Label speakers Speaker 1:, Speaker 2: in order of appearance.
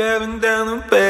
Speaker 1: Driving down the back